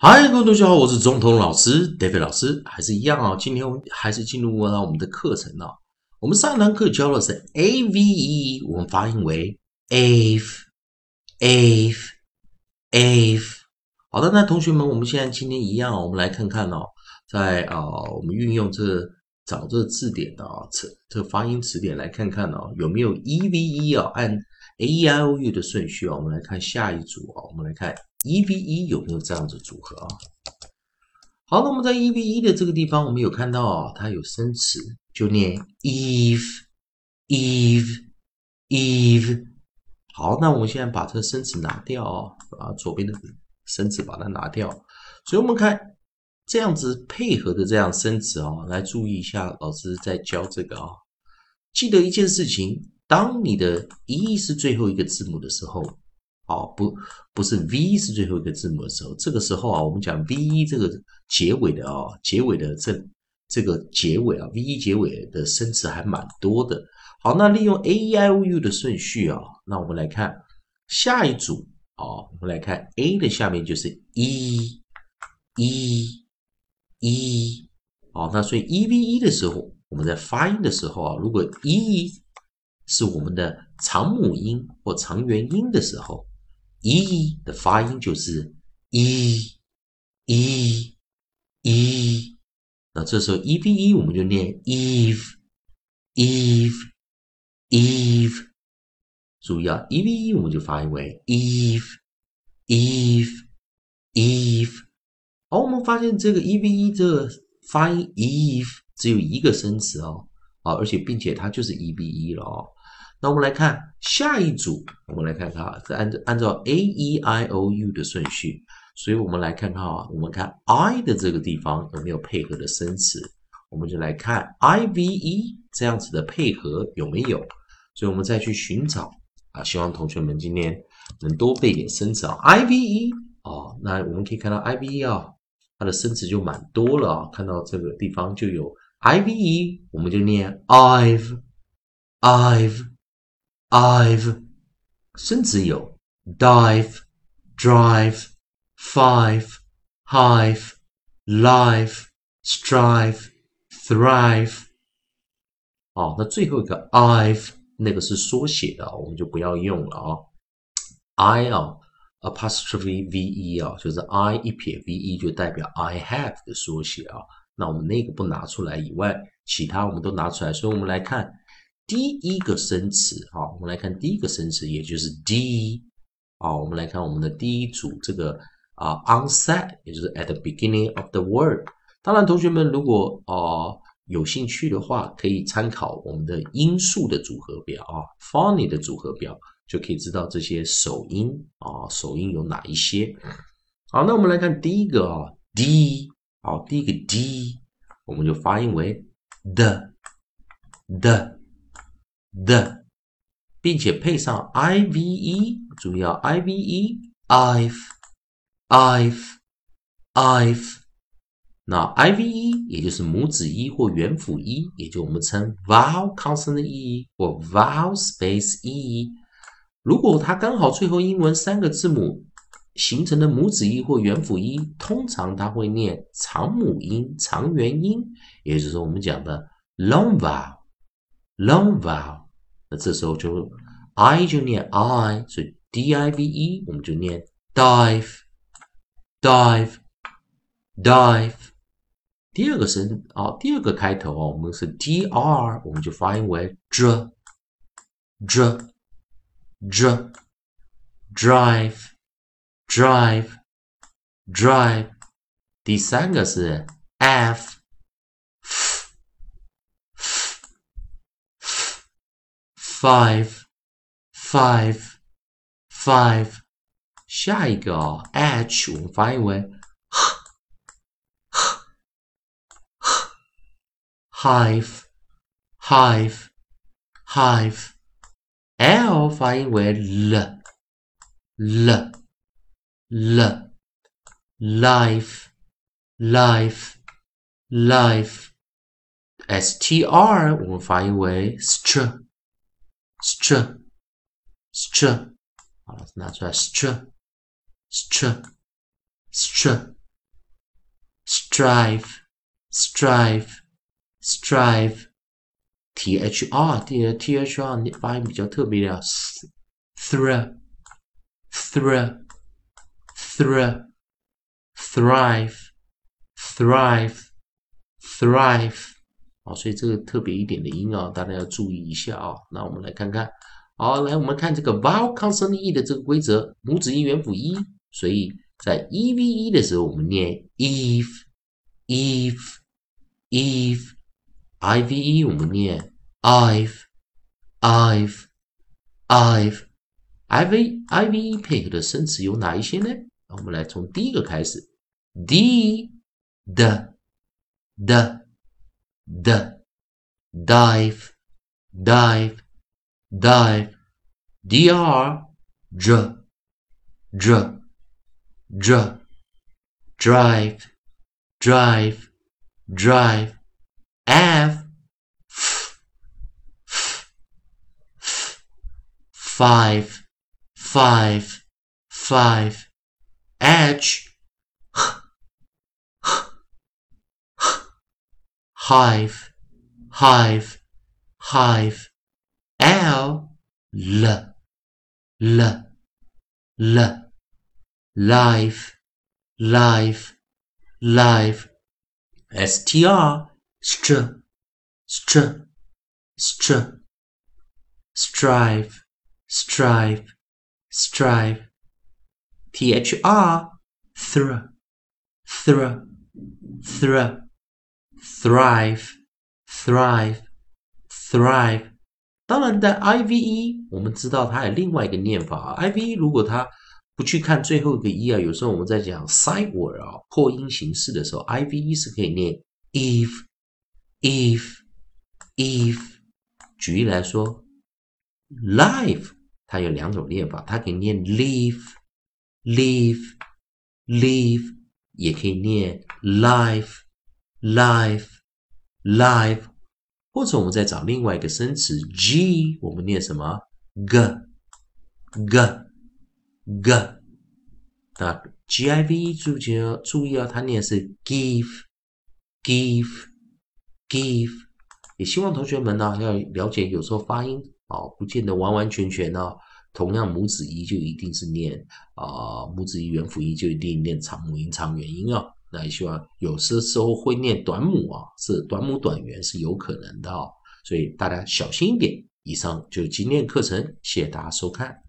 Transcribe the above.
嗨，各位同学好，我是中通老师 David 老师，还是一样啊。今天我还是进入到我们的课程啊。我们上一堂课教的是 A V E，我们发音为 ave，ave，ave。好的，那同学们，我们现在今天一样，我们来看看哦，在啊，我们运用这找这字典的啊，这这发音词典来看看哦，有没有 E V E 啊？按 A E I O U 的顺序啊，我们来看下一组啊，我们来看 E V E 有没有这样子组合啊？好，那我们在 E V E 的这个地方，我们有看到啊，它有生词，就念 eve，eve，eve。好，那我们现在把这个生词拿掉啊，把左边的生词把它拿掉。所以我们看这样子配合的这样生词啊，来注意一下，老师在教这个啊，记得一件事情。当你的 E 是最后一个字母的时候，啊，不，不是 V 是最后一个字母的时候，这个时候啊，我们讲 V 这个结尾的啊，结尾的这这个结尾啊，V 结尾的生词还蛮多的。好，那利用 A E I O U 的顺序啊，那我们来看下一组啊，我们来看 A 的下面就是 E E E，好，那所以 E V E 的时候，我们在发音的时候啊，如果 E 是我们的长母音或长元音的时候，e 的发音就是 e e e。那这时候 e v e 我们就念 eve eve eve。注意啊，e v e 我们就发音为 eve eve eve。好，我们发现这个 e v e 这个发音 eve 只有一个生词哦，啊，而且并且它就是 e v e 了哦。那我们来看下一组，我们来看看啊，是按照按照 A E I O U 的顺序，所以我们来看看啊，我们看 I 的这个地方有没有配合的生词，我们就来看 I V E 这样子的配合有没有，所以我们再去寻找啊，希望同学们今天能多背点生词啊，I V E 哦，那我们可以看到 I V E 啊，它的生词就蛮多了啊，看到这个地方就有 I V E，我们就念 I've，I've I've，孙子有 dive drive，five hive，live strive thrive。哦，那最后一个 IVE 那个是缩写的，我们就不要用了啊。I 啊，apostrophe V1 啊，就是 I 一撇 v e 就代表 I have 的缩写啊，那我们那个不拿出来以外，其他我们都拿出来，所以我们来看。第一个生词，好，我们来看第一个生词，也就是 D，啊，我们来看我们的第一组这个啊，onset，也就是 at the beginning of the word。当然，同学们如果啊有兴趣的话，可以参考我们的音素的组合表啊，phony 的组合表，就可以知道这些首音啊，首音有哪一些。好，那我们来看第一个啊，D，好，第一个 D，我们就发音为 d，d。the，并且配上 i v e，注意啊，i v e，I've，I've，I've。那 i v e 也就是母子一或元辅一，也就我们称 vowel consonant e 或 vowel space e。如果它刚好最后英文三个字母形成的母子一或元辅一，通常它会念长母音、长元音，也就是我们讲的 long vowel Long vowel。那这时候就 I 就念 I，所以 D I V E 我们就念 dive，dive，dive。第二个声啊，第二个开头啊，我们是 D R，我们就发音为 dr，dr，dr，drive，drive，drive。第三个是 F。five five five，下一个啊，h 我们发音为 hive hive hive，l 发音为 l l l life life life，str 我们发音为 str。 Str str，好了，拿出来 str str str strive，strive，strive，t h r，第二 t h r 发音比较特别的，thrive，thrive，thrive，thrive，thrive，好，所以这个特别一点的音啊，大家要注意一下啊。那我们来看看，好，来我们看这个 vowel consonant e 的这个规则，母子音元辅一，所以。在 e v e 的时候，我们念 eve，eve，eve；i v e 我们念 ive，ive，ive；i v i v e 配合的生词有哪一些呢？我们来从第一个开始：d、的、的、的；dive、dive、dive；dr、j、j。dr, drive, drive, drive, f, f, f, f, five, five, five, edge, h, h, h, hive, hive, hive, l, l, l, l life, life, life. str, str, str, str. strive, strive, strive. thr, thr, thr, thr. Thrive, thrive, thrive. 当然，在 i v e，我们知道它有另外一个念法。i v e 如果它不去看最后一个一啊，有时候我们在讲 side word 啊破音形式的时候，i v e 是可以念 if，if，if。举例来说，life 它有两种念法，它可以念 live，live，live，也可以念 life life，。或者我们再找另外一个生词 g，我们念什么 g，g。g，那 g i v 注意哦，注意哦，它念是 give，give，give。也希望同学们呢要了解，有时候发音啊，不见得完完全全呢。同样母子一就一定是念啊，母子一元辅一就一定念长母音长元音啊。那也希望有些时候会念短母啊，是短母短元是有可能的哦。所以大家小心一点。以上就是今天的课程，谢谢大家收看。